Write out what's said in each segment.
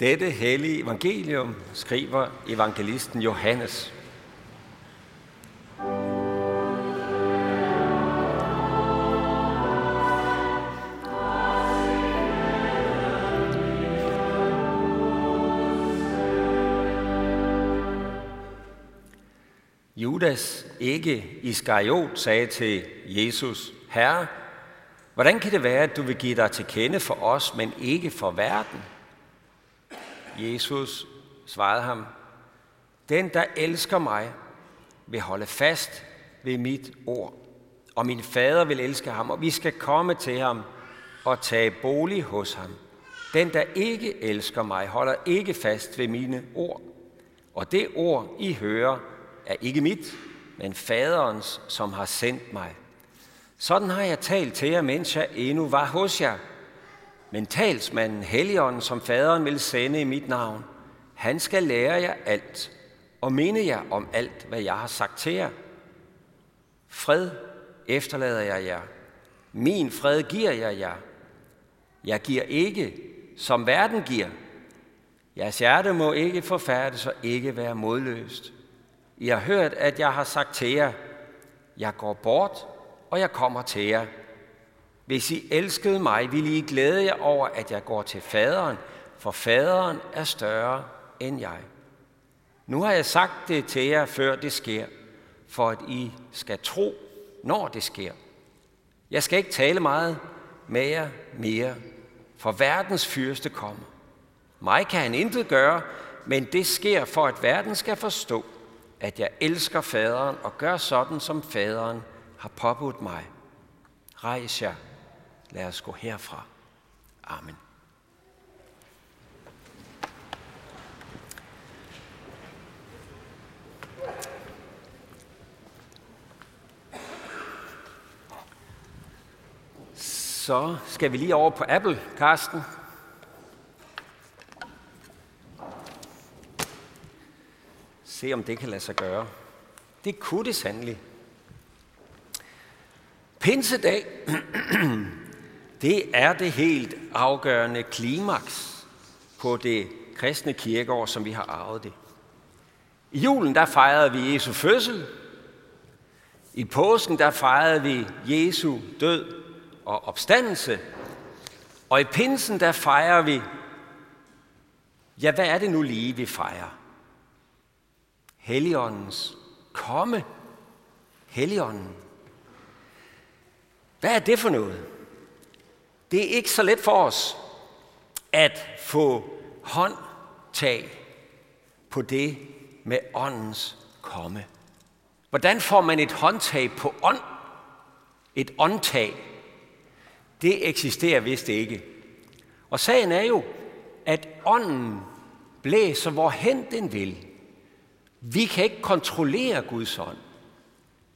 Dette hellige evangelium skriver evangelisten Johannes. Judas, ikke Iskariot, sagde til Jesus, Herre, hvordan kan det være, at du vil give dig til kende for os, men ikke for verden? Jesus svarede ham, Den, der elsker mig, vil holde fast ved mit ord. Og min fader vil elske ham, og vi skal komme til ham og tage bolig hos ham. Den, der ikke elsker mig, holder ikke fast ved mine ord. Og det ord, I hører, er ikke mit, men faderens, som har sendt mig. Sådan har jeg talt til jer, mens jeg endnu var hos jer. Men talsmanden, Helligånden, som faderen vil sende i mit navn, han skal lære jer alt og minde jer om alt, hvad jeg har sagt til jer. Fred efterlader jeg jer. Min fred giver jeg jer. Jeg giver ikke, som verden giver. Jeres hjerte må ikke forfærdes og ikke være modløst. I har hørt, at jeg har sagt til jer, jeg går bort, og jeg kommer til jer. Hvis I elskede mig, ville I glæde jer over, at jeg går til faderen, for faderen er større end jeg. Nu har jeg sagt det til jer, før det sker, for at I skal tro, når det sker. Jeg skal ikke tale meget med jer mere, for verdens fyrste kommer. Mig kan han intet gøre, men det sker for, at verden skal forstå, at jeg elsker faderen og gør sådan, som faderen har påbudt mig. Rejs jer. Lad os gå herfra. Amen. Så skal vi lige over på Apple, Karsten. Se om det kan lade sig gøre. Det kunne det sandelig. Pinsedag, det er det helt afgørende klimaks på det kristne kirkeår, som vi har arvet det. I julen, der fejrede vi Jesu fødsel. I påsken, der fejrede vi Jesu død og opstandelse. Og i pinsen, der fejrer vi, ja, hvad er det nu lige, vi fejrer? Helligåndens komme. Helligånden. Hvad er det for noget? Det er ikke så let for os at få håndtag på det med åndens komme. Hvordan får man et håndtag på ånd? Et åndtag. Det eksisterer vist ikke. Og sagen er jo, at ånden blæser hvorhen den vil. Vi kan ikke kontrollere Guds ånd.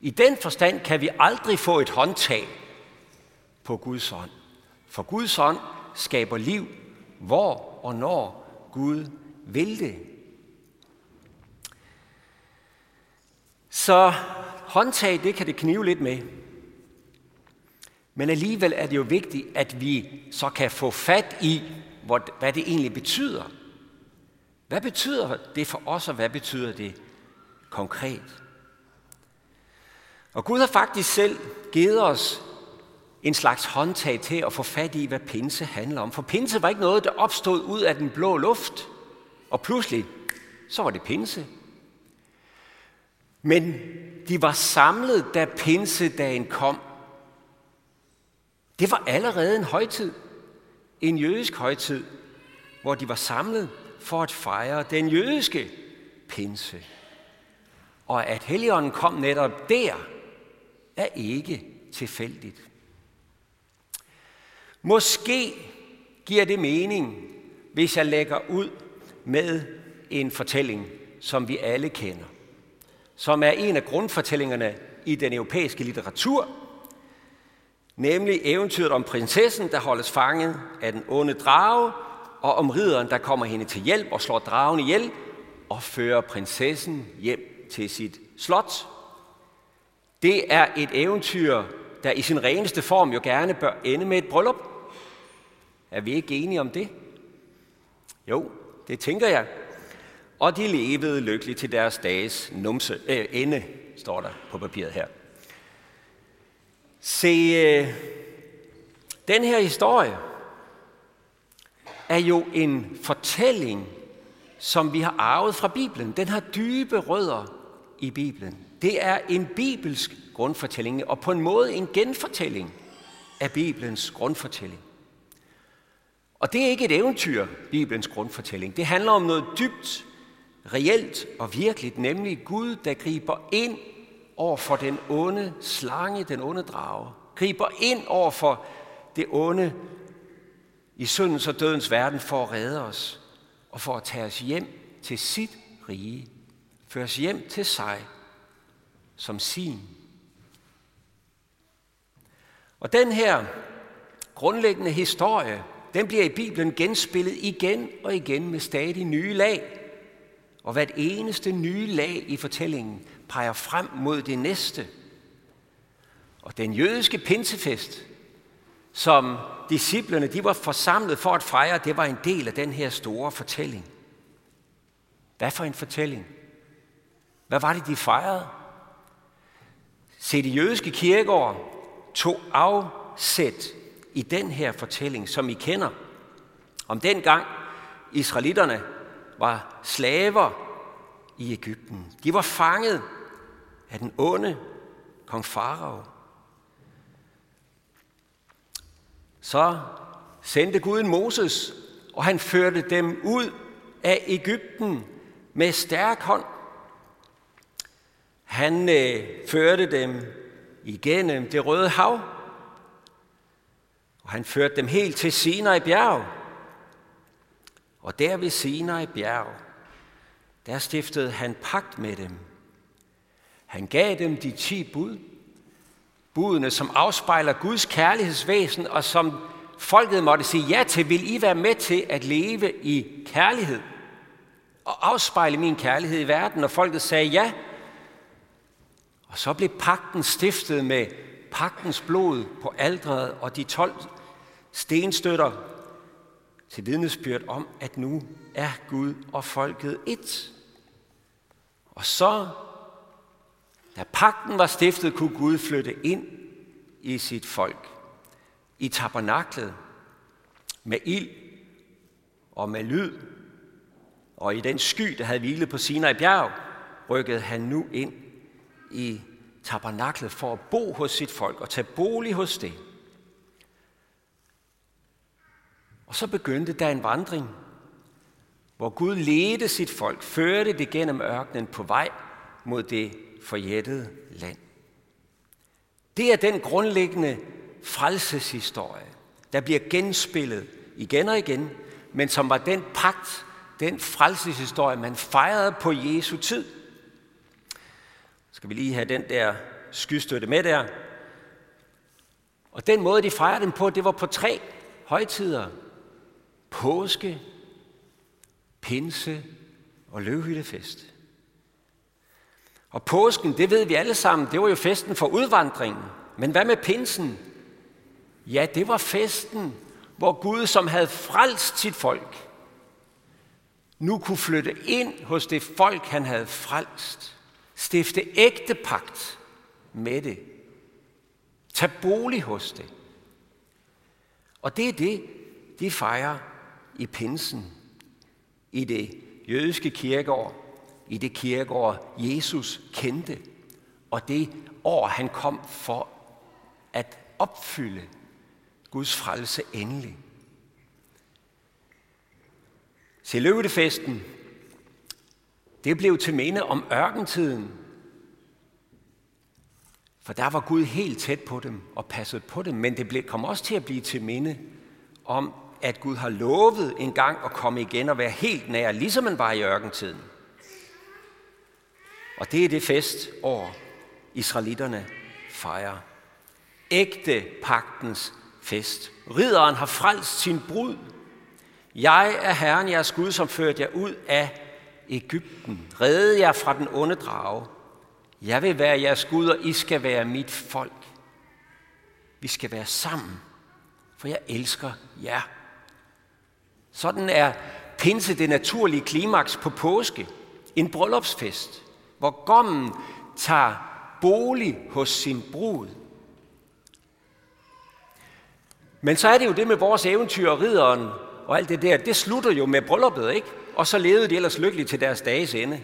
I den forstand kan vi aldrig få et håndtag på Guds ånd. For Guds ånd skaber liv, hvor og når Gud vil det. Så håndtag, det kan det knive lidt med. Men alligevel er det jo vigtigt, at vi så kan få fat i, hvad det egentlig betyder. Hvad betyder det for os, og hvad betyder det konkret? Og Gud har faktisk selv givet os en slags håndtag til at få fat i, hvad pinse handler om. For pinse var ikke noget, der opstod ud af den blå luft, og pludselig, så var det pinse. Men de var samlet, da pinsedagen kom. Det var allerede en højtid, en jødisk højtid, hvor de var samlet for at fejre den jødiske pinse. Og at Helligånden kom netop der, er ikke tilfældigt. Måske giver det mening, hvis jeg lægger ud med en fortælling, som vi alle kender, som er en af grundfortællingerne i den europæiske litteratur, nemlig eventyret om prinsessen, der holdes fanget af den onde drage, og om ridderen, der kommer hende til hjælp og slår dragen ihjel og fører prinsessen hjem til sit slot. Det er et eventyr, der i sin reneste form jo gerne bør ende med et bryllup. Er vi ikke enige om det? Jo, Det tænker jeg. Og de levede lykkeligt til deres dages numse, øh, ende, står der på papiret her. Se, øh, den her historie er jo en fortælling, som vi har arvet fra Bibelen. Den har dybe rødder i Bibelen. Det er en bibelsk grundfortælling, og på en måde en genfortælling af Bibelens grundfortælling. Og det er ikke et eventyr, Bibelens grundfortælling. Det handler om noget dybt, reelt og virkeligt, nemlig Gud, der griber ind over for den onde slange, den onde drage. Griber ind over for det onde i syndens og dødens verden for at redde os og for at tage os hjem til sit rige. Føre os hjem til sig som sin. Og den her grundlæggende historie, den bliver i Bibelen genspillet igen og igen med stadig nye lag. Og hvert eneste nye lag i fortællingen peger frem mod det næste. Og den jødiske pinsefest, som disciplerne de var forsamlet for at fejre, det var en del af den her store fortælling. Hvad for en fortælling? Hvad var det, de fejrede? Se, de jødiske kirkegård tog afsæt i den her fortælling, som I kender, om den gang israelitterne var slaver i Ægypten. De var fanget af den onde kong Farao. Så sendte Gud Moses, og han førte dem ud af Ægypten med stærk hånd. Han øh, førte dem igennem det røde hav, og han førte dem helt til Sinai bjerg. Og der ved Sinai bjerg, der stiftede han pagt med dem. Han gav dem de ti bud, budene, som afspejler Guds kærlighedsvæsen, og som folket måtte sige ja til. Vil I være med til at leve i kærlighed? Og afspejle min kærlighed i verden? Og folket sagde ja. Og så blev pakten stiftet med pagtens blod på aldret og de 12 stenstøtter til vidnesbyrd om, at nu er Gud og folket et. Og så, da pakten var stiftet, kunne Gud flytte ind i sit folk. I tabernaklet med ild og med lyd. Og i den sky, der havde hvilet på Sinai bjerg, rykkede han nu ind i tabernaklet for at bo hos sit folk og tage bolig hos det. Og så begyndte der en vandring, hvor Gud ledte sit folk, førte det gennem ørkenen på vej mod det forjættede land. Det er den grundlæggende frelseshistorie, der bliver genspillet igen og igen, men som var den pagt, den frelseshistorie, man fejrede på Jesu tid. Skal vi lige have den der skystøtte med der? Og den måde, de fejrede den på, det var på tre højtider. Påske, pinse og løvhyttefest. Og påsken, det ved vi alle sammen, det var jo festen for udvandringen. Men hvad med pinsen? Ja, det var festen, hvor Gud, som havde frelst sit folk, nu kunne flytte ind hos det folk, han havde frelst. Stifte ægte pagt med det. Tag bolig hos det. Og det er det, de fejrer i pinsen, i det jødiske kirkeår, i det kirkeår, Jesus kendte, og det år, han kom for at opfylde Guds frelse endelig. Se løvetefesten, det blev til minde om ørkentiden, for der var Gud helt tæt på dem og passede på dem, men det blev, kom også til at blive til minde om, at Gud har lovet en gang at komme igen og være helt nær, ligesom man var i ørkentiden. Og det er det festår, israelitterne fejrer. Ægte pagtens fest. Ridderen har frelst sin brud. Jeg er Herren, jeres Gud, som førte jer ud af Ægypten. Redde jer fra den onde drage. Jeg vil være jeres Gud, og I skal være mit folk. Vi skal være sammen, for jeg elsker jer. Sådan er pinse det naturlige klimaks på påske. En bryllupsfest, hvor gommen tager bolig hos sin brud. Men så er det jo det med vores eventyr og ridderen og alt det der, det slutter jo med brylluppet, ikke? Og så levede de ellers lykkeligt til deres dages ende.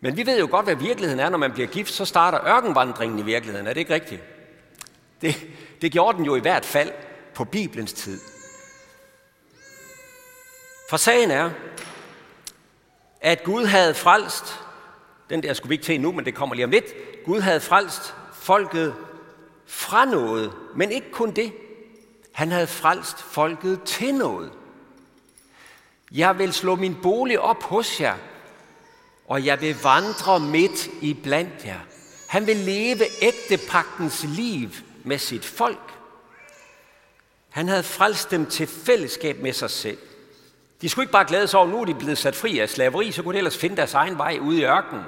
Men vi ved jo godt, hvad virkeligheden er, når man bliver gift, så starter ørkenvandringen i virkeligheden. Er det ikke rigtigt? Det, det gjorde den jo i hvert fald på Bibelens tid. For sagen er, at Gud havde frelst, den der skulle vi ikke til nu, men det kommer lige om lidt, Gud havde frelst folket fra noget, men ikke kun det. Han havde frelst folket til noget. Jeg vil slå min bolig op hos jer, og jeg vil vandre midt i blandt jer. Han vil leve ægtepagtens liv med sit folk. Han havde frelst dem til fællesskab med sig selv. De skulle ikke bare glæde sig over, at nu er de blevet sat fri af slaveri, så kunne de ellers finde deres egen vej ude i ørkenen.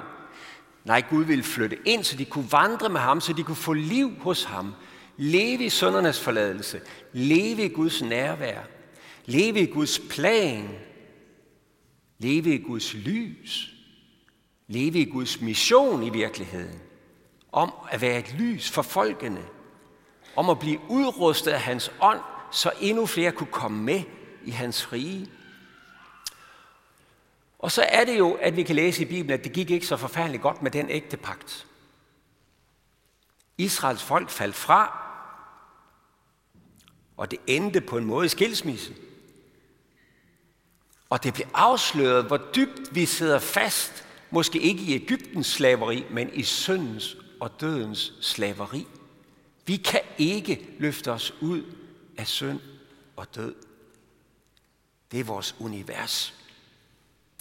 Nej, Gud ville flytte ind, så de kunne vandre med ham, så de kunne få liv hos ham. Leve i søndernes forladelse. Leve i Guds nærvær. Leve i Guds plan. Leve i Guds lys. Leve i Guds mission i virkeligheden. Om at være et lys for folkene. Om at blive udrustet af hans ånd, så endnu flere kunne komme med i hans rige. Og så er det jo, at vi kan læse i Bibelen, at det gik ikke så forfærdeligt godt med den ægte pagt. Israels folk faldt fra, og det endte på en måde i skilsmisse. Og det blev afsløret, hvor dybt vi sidder fast, måske ikke i Ægyptens slaveri, men i syndens og dødens slaveri. Vi kan ikke løfte os ud af synd og død. Det er vores univers.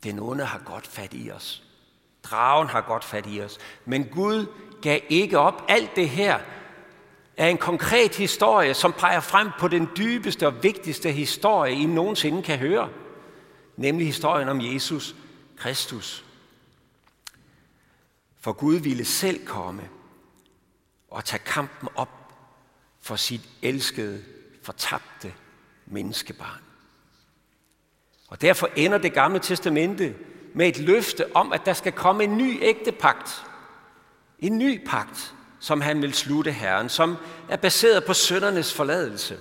Den onde har godt fat i os. Dragen har godt fat i os. Men Gud gav ikke op. Alt det her er en konkret historie, som peger frem på den dybeste og vigtigste historie, I nogensinde kan høre. Nemlig historien om Jesus Kristus. For Gud ville selv komme og tage kampen op for sit elskede, fortabte menneskebarn. Og derfor ender det gamle testamente med et løfte om, at der skal komme en ny ægte pagt. En ny pagt, som han vil slutte Herren, som er baseret på søndernes forladelse.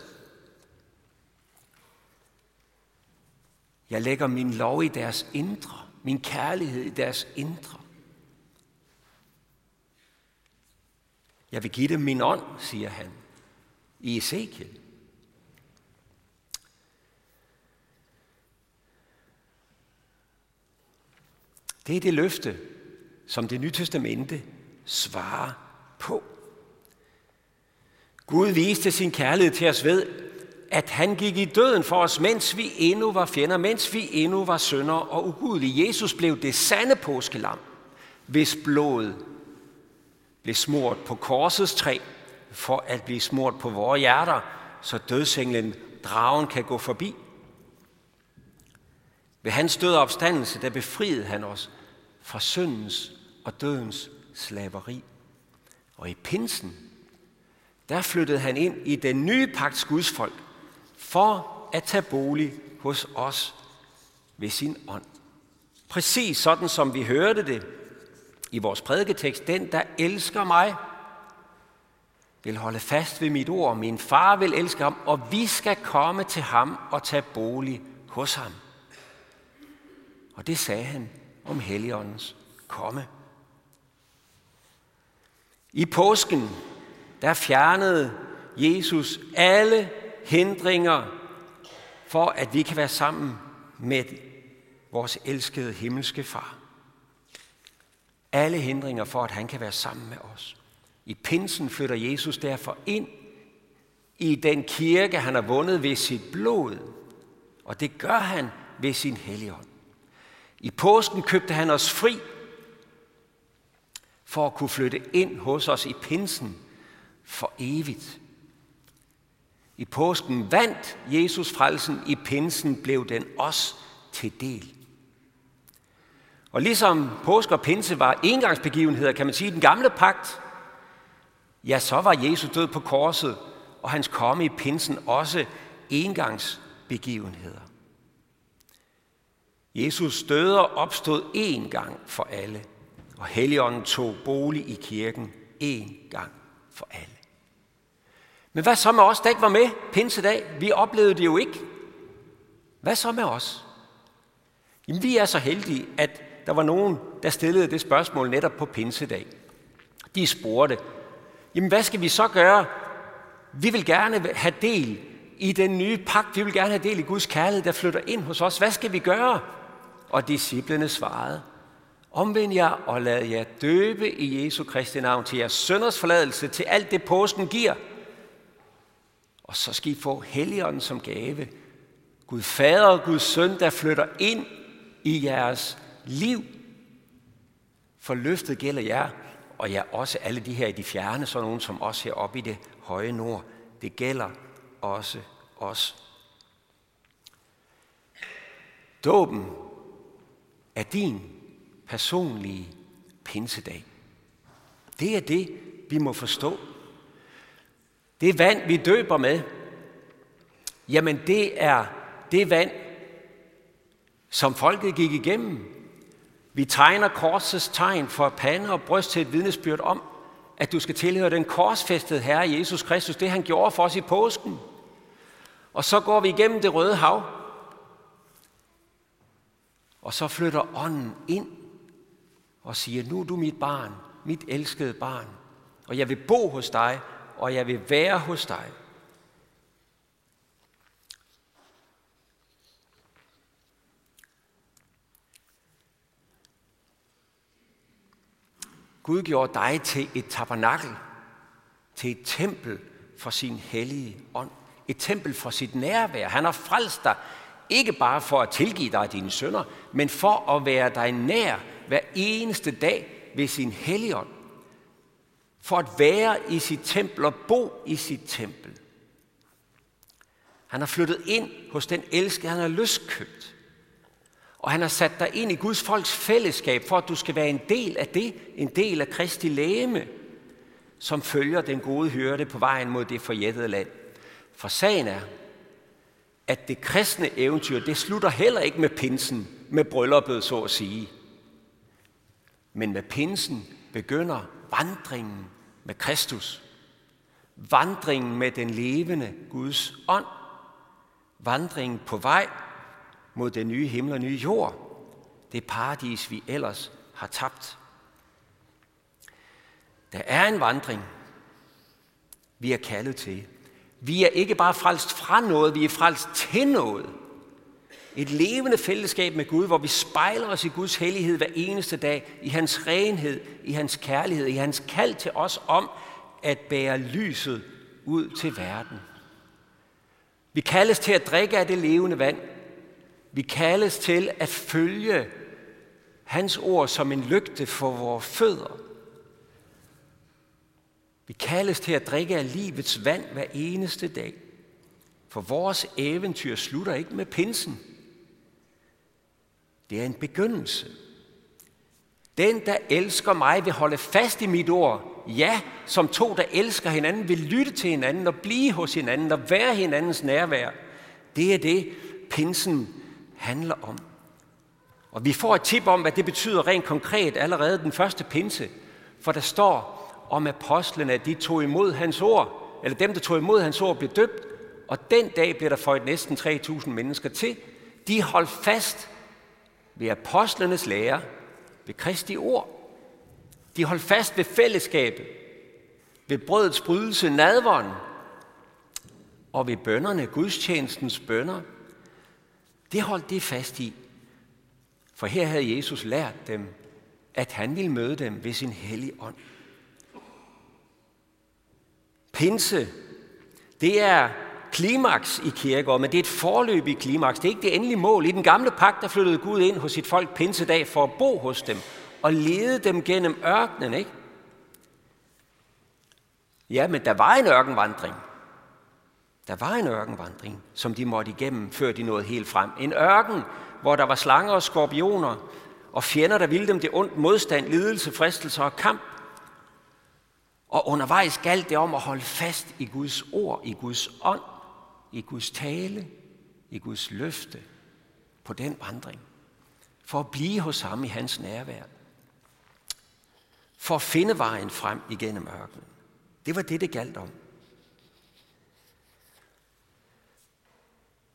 Jeg lægger min lov i deres indre, min kærlighed i deres indre. Jeg vil give dem min ånd, siger han i Ezekiel. Det er det løfte, som det nye testamente svarer på. Gud viste sin kærlighed til os ved, at han gik i døden for os, mens vi endnu var fjender, mens vi endnu var sønder og ugudelige. Jesus blev det sande påskelam, hvis blod blev smurt på korsets træ, for at blive smurt på vores hjerter, så dødsenglen, dragen, kan gå forbi. Ved hans død og opstandelse, der befriede han os fra syndens og dødens slaveri. Og i pinsen, der flyttede han ind i den nye pagts Guds folk, for at tage bolig hos os ved sin ånd. Præcis sådan som vi hørte det i vores prædiketekst. Den, der elsker mig, vil holde fast ved mit ord. Min far vil elske ham, og vi skal komme til ham og tage bolig hos ham. Og det sagde han om Helligåndens komme. I påsken, der fjernede Jesus alle hindringer for, at vi kan være sammen med vores elskede himmelske far. Alle hindringer for, at han kan være sammen med os. I pinsen flytter Jesus derfor ind i den kirke, han har vundet ved sit blod. Og det gør han ved sin helligånd. I påsken købte han os fri for at kunne flytte ind hos os i pinsen for evigt. I påsken vandt Jesus frelsen, i pinsen blev den os til del. Og ligesom påske og pinse var engangsbegivenheder, kan man sige, den gamle pagt, ja, så var Jesus død på korset, og hans komme i pinsen også engangsbegivenheder. Jesus døde og opstod én gang for alle, og Helligånden tog bolig i kirken én gang for alle. Men hvad så med os, der ikke var med pinsedag? Vi oplevede det jo ikke. Hvad så med os? Jamen, vi er så heldige, at der var nogen, der stillede det spørgsmål netop på pinsedag. De spurgte, jamen hvad skal vi så gøre? Vi vil gerne have del i den nye pagt. Vi vil gerne have del i Guds kærlighed, der flytter ind hos os. Hvad skal vi gøre? Og disciplene svarede, omvend jer og lad jer døbe i Jesu Kristi navn til jeres sønders forladelse, til alt det påsken giver. Og så skal I få Helligånden som gave. Gud Fader og Gud Søn, der flytter ind i jeres liv. For løftet gælder jer, og ja, også alle de her i de fjerne, så nogen som os heroppe i det høje nord. Det gælder også os. Dåben er din personlige pinsedag. Det er det, vi må forstå. Det vand, vi døber med, jamen det er det vand, som folket gik igennem. Vi tegner korsets tegn for pande og bryst til et vidnesbyrd om, at du skal tilhøre den korsfæstede Herre Jesus Kristus, det han gjorde for os i påsken. Og så går vi igennem det røde hav, og så flytter ånden ind og siger, nu er du mit barn, mit elskede barn, og jeg vil bo hos dig, og jeg vil være hos dig. Gud gjorde dig til et tabernakel, til et tempel for sin hellige ånd. Et tempel for sit nærvær. Han har frelst dig, ikke bare for at tilgive dig dine sønder, men for at være dig nær hver eneste dag ved sin helligånd. For at være i sit tempel og bo i sit tempel. Han har flyttet ind hos den elskede, han har lystkøbt. Og han har sat dig ind i Guds folks fællesskab, for at du skal være en del af det, en del af Kristi lægeme, som følger den gode hyrde på vejen mod det forjættede land. For sagen er, at det kristne eventyr, det slutter heller ikke med pinsen, med brylluppet, så at sige. Men med pinsen begynder vandringen med Kristus. Vandringen med den levende Guds ånd. Vandringen på vej mod den nye himmel og nye jord. Det paradis, vi ellers har tabt. Der er en vandring, vi er kaldet til. Vi er ikke bare frelst fra noget, vi er frelst til noget. Et levende fællesskab med Gud, hvor vi spejler os i Guds hellighed hver eneste dag, i hans renhed, i hans kærlighed, i hans kald til os om at bære lyset ud til verden. Vi kaldes til at drikke af det levende vand, vi kaldes til at følge hans ord som en lygte for vores fødder. Vi kaldes til at drikke af livets vand hver eneste dag. For vores eventyr slutter ikke med pinsen. Det er en begyndelse. Den, der elsker mig, vil holde fast i mit ord. Ja, som to, der elsker hinanden, vil lytte til hinanden og blive hos hinanden og være hinandens nærvær. Det er det, pinsen handler om. Og vi får et tip om, hvad det betyder rent konkret allerede den første pinse. For der står om apostlene, at de tog imod hans ord, eller dem, der tog imod hans ord, blev døbt. Og den dag blev der føjet næsten 3.000 mennesker til. De holdt fast ved apostlenes lære, ved Kristi ord. De holdt fast ved fællesskabet, ved brødets brydelse, nadvånden, og ved bønderne, gudstjenestens bønder, det holdt de fast i. For her havde Jesus lært dem, at han ville møde dem ved sin hellige ånd. Pinse, det er klimaks i kirkeåret, men det er et forløb i klimaks. Det er ikke det endelige mål. I den gamle pagt, der flyttede Gud ind hos sit folk pinsedag for at bo hos dem og lede dem gennem ørkenen, ikke? Ja, men der var en ørkenvandring. Der var en ørkenvandring, som de måtte igennem, før de nåede helt frem. En ørken, hvor der var slanger og skorpioner, og fjender, der ville dem det ondt modstand, lidelse, fristelser og kamp. Og undervejs galt det om at holde fast i Guds ord, i Guds ånd, i Guds tale, i Guds løfte på den vandring. for at blive hos ham i hans nærvær. For at finde vejen frem igennem ørkenen. Det var det, det galt om.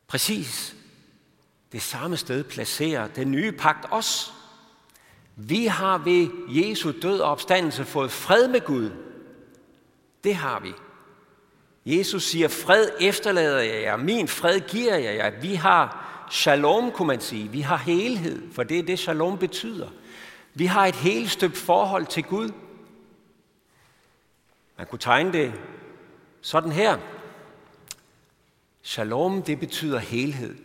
Præcis det samme sted placerer den nye pagt os. Vi har ved Jesu død og opstandelse fået fred med Gud. Det har vi. Jesus siger, fred efterlader jeg jer, min fred giver jeg jer. Vi har shalom, kunne man sige. Vi har helhed, for det er det, shalom betyder. Vi har et helt støbt forhold til Gud. Man kunne tegne det sådan her. Shalom, det betyder helhed.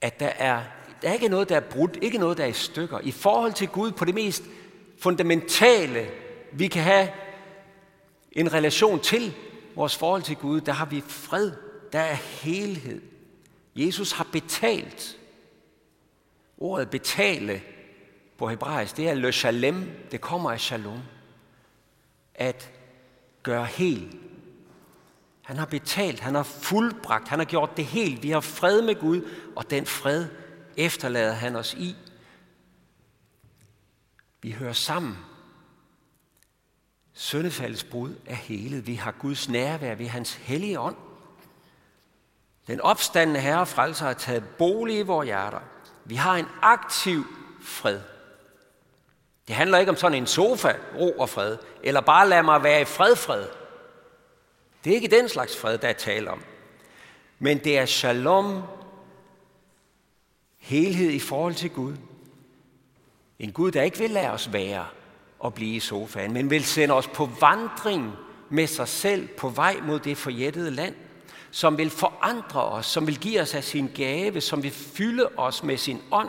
At der er, der er ikke noget, der er brudt, ikke noget, der er i stykker. I forhold til Gud på det mest fundamentale, vi kan have en relation til vores forhold til Gud, der har vi fred, der er helhed. Jesus har betalt. Ordet betale på hebraisk, det er le shalem, det kommer af shalom. At gøre helt. Han har betalt, han har fuldbragt, han har gjort det helt. Vi har fred med Gud, og den fred efterlader han os i. Vi hører sammen. Søndefaldets brud er helet. Vi har Guds nærvær ved hans hellige ånd. Den opstandende Herre frelser har taget bolig i vores hjerter. Vi har en aktiv fred. Det handler ikke om sådan en sofa, ro og fred, eller bare lad mig være i fred, fred. Det er ikke den slags fred, der er tale om. Men det er shalom, helhed i forhold til Gud. En Gud, der ikke vil lade os være og blive i sofaen, men vil sende os på vandring med sig selv på vej mod det forjættede land, som vil forandre os, som vil give os af sin gave, som vil fylde os med sin ånd,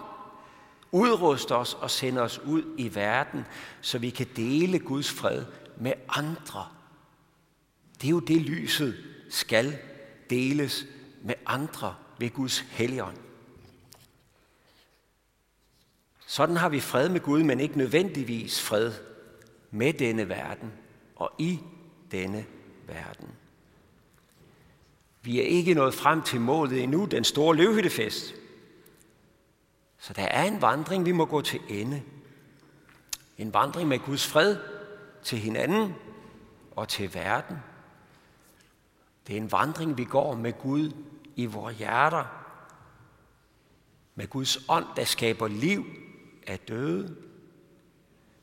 udruste os og sende os ud i verden, så vi kan dele Guds fred med andre. Det er jo det, lyset skal deles med andre ved Guds helligånd. Sådan har vi fred med Gud, men ikke nødvendigvis fred med denne verden og i denne verden. Vi er ikke nået frem til målet endnu, den store løvhyttefest. Så der er en vandring, vi må gå til ende. En vandring med Guds fred til hinanden og til verden. Det er en vandring, vi går med Gud i vores hjerter. Med Guds ånd, der skaber liv er døde.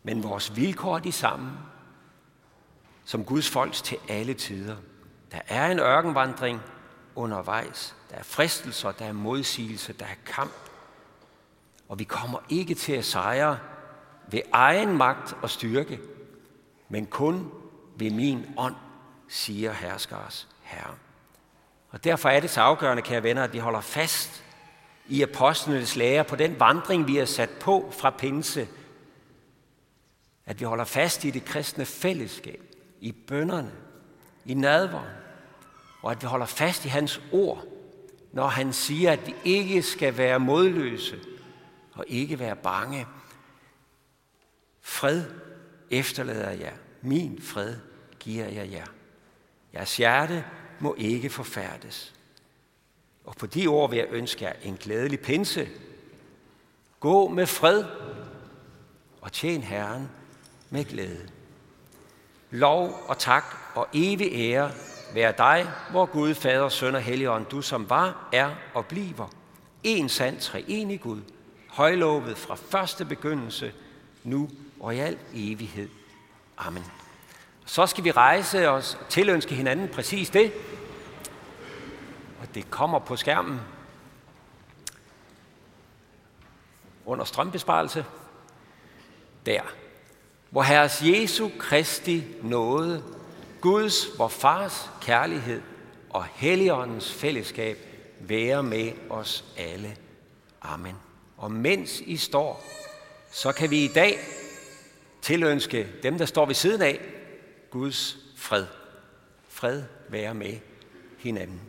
Men vores vilkår er de samme som Guds folks til alle tider. Der er en ørkenvandring undervejs. Der er fristelser, der er modsigelse, der er kamp. Og vi kommer ikke til at sejre ved egen magt og styrke, men kun ved min ånd, siger herskers herre. Og derfor er det så afgørende, kære venner, at vi holder fast i apostlenes lære på den vandring, vi er sat på fra pinse. At vi holder fast i det kristne fællesskab, i bønderne, i nadveren, og at vi holder fast i hans ord, når han siger, at vi ikke skal være modløse og ikke være bange. Fred efterlader jeg. Min fred giver jeg jer. Jeres hjerte må ikke forfærdes. Og på de ord vil jeg ønske jer en glædelig pinse. Gå med fred og tjen Herren med glæde. Lov og tak og evig ære være dig, hvor Gud, Fader, Søn og Helligånd, du som var, er og bliver. En sand treenig Gud, højlovet fra første begyndelse, nu og i al evighed. Amen. Så skal vi rejse os og tilønske hinanden præcis det. Og det kommer på skærmen under strømbesparelse. Der. Hvor Herres Jesu Kristi nåde, Guds, vor Fars kærlighed og Helligåndens fællesskab være med os alle. Amen. Og mens I står, så kan vi i dag tilønske dem, der står ved siden af, Guds fred. Fred være med hinanden.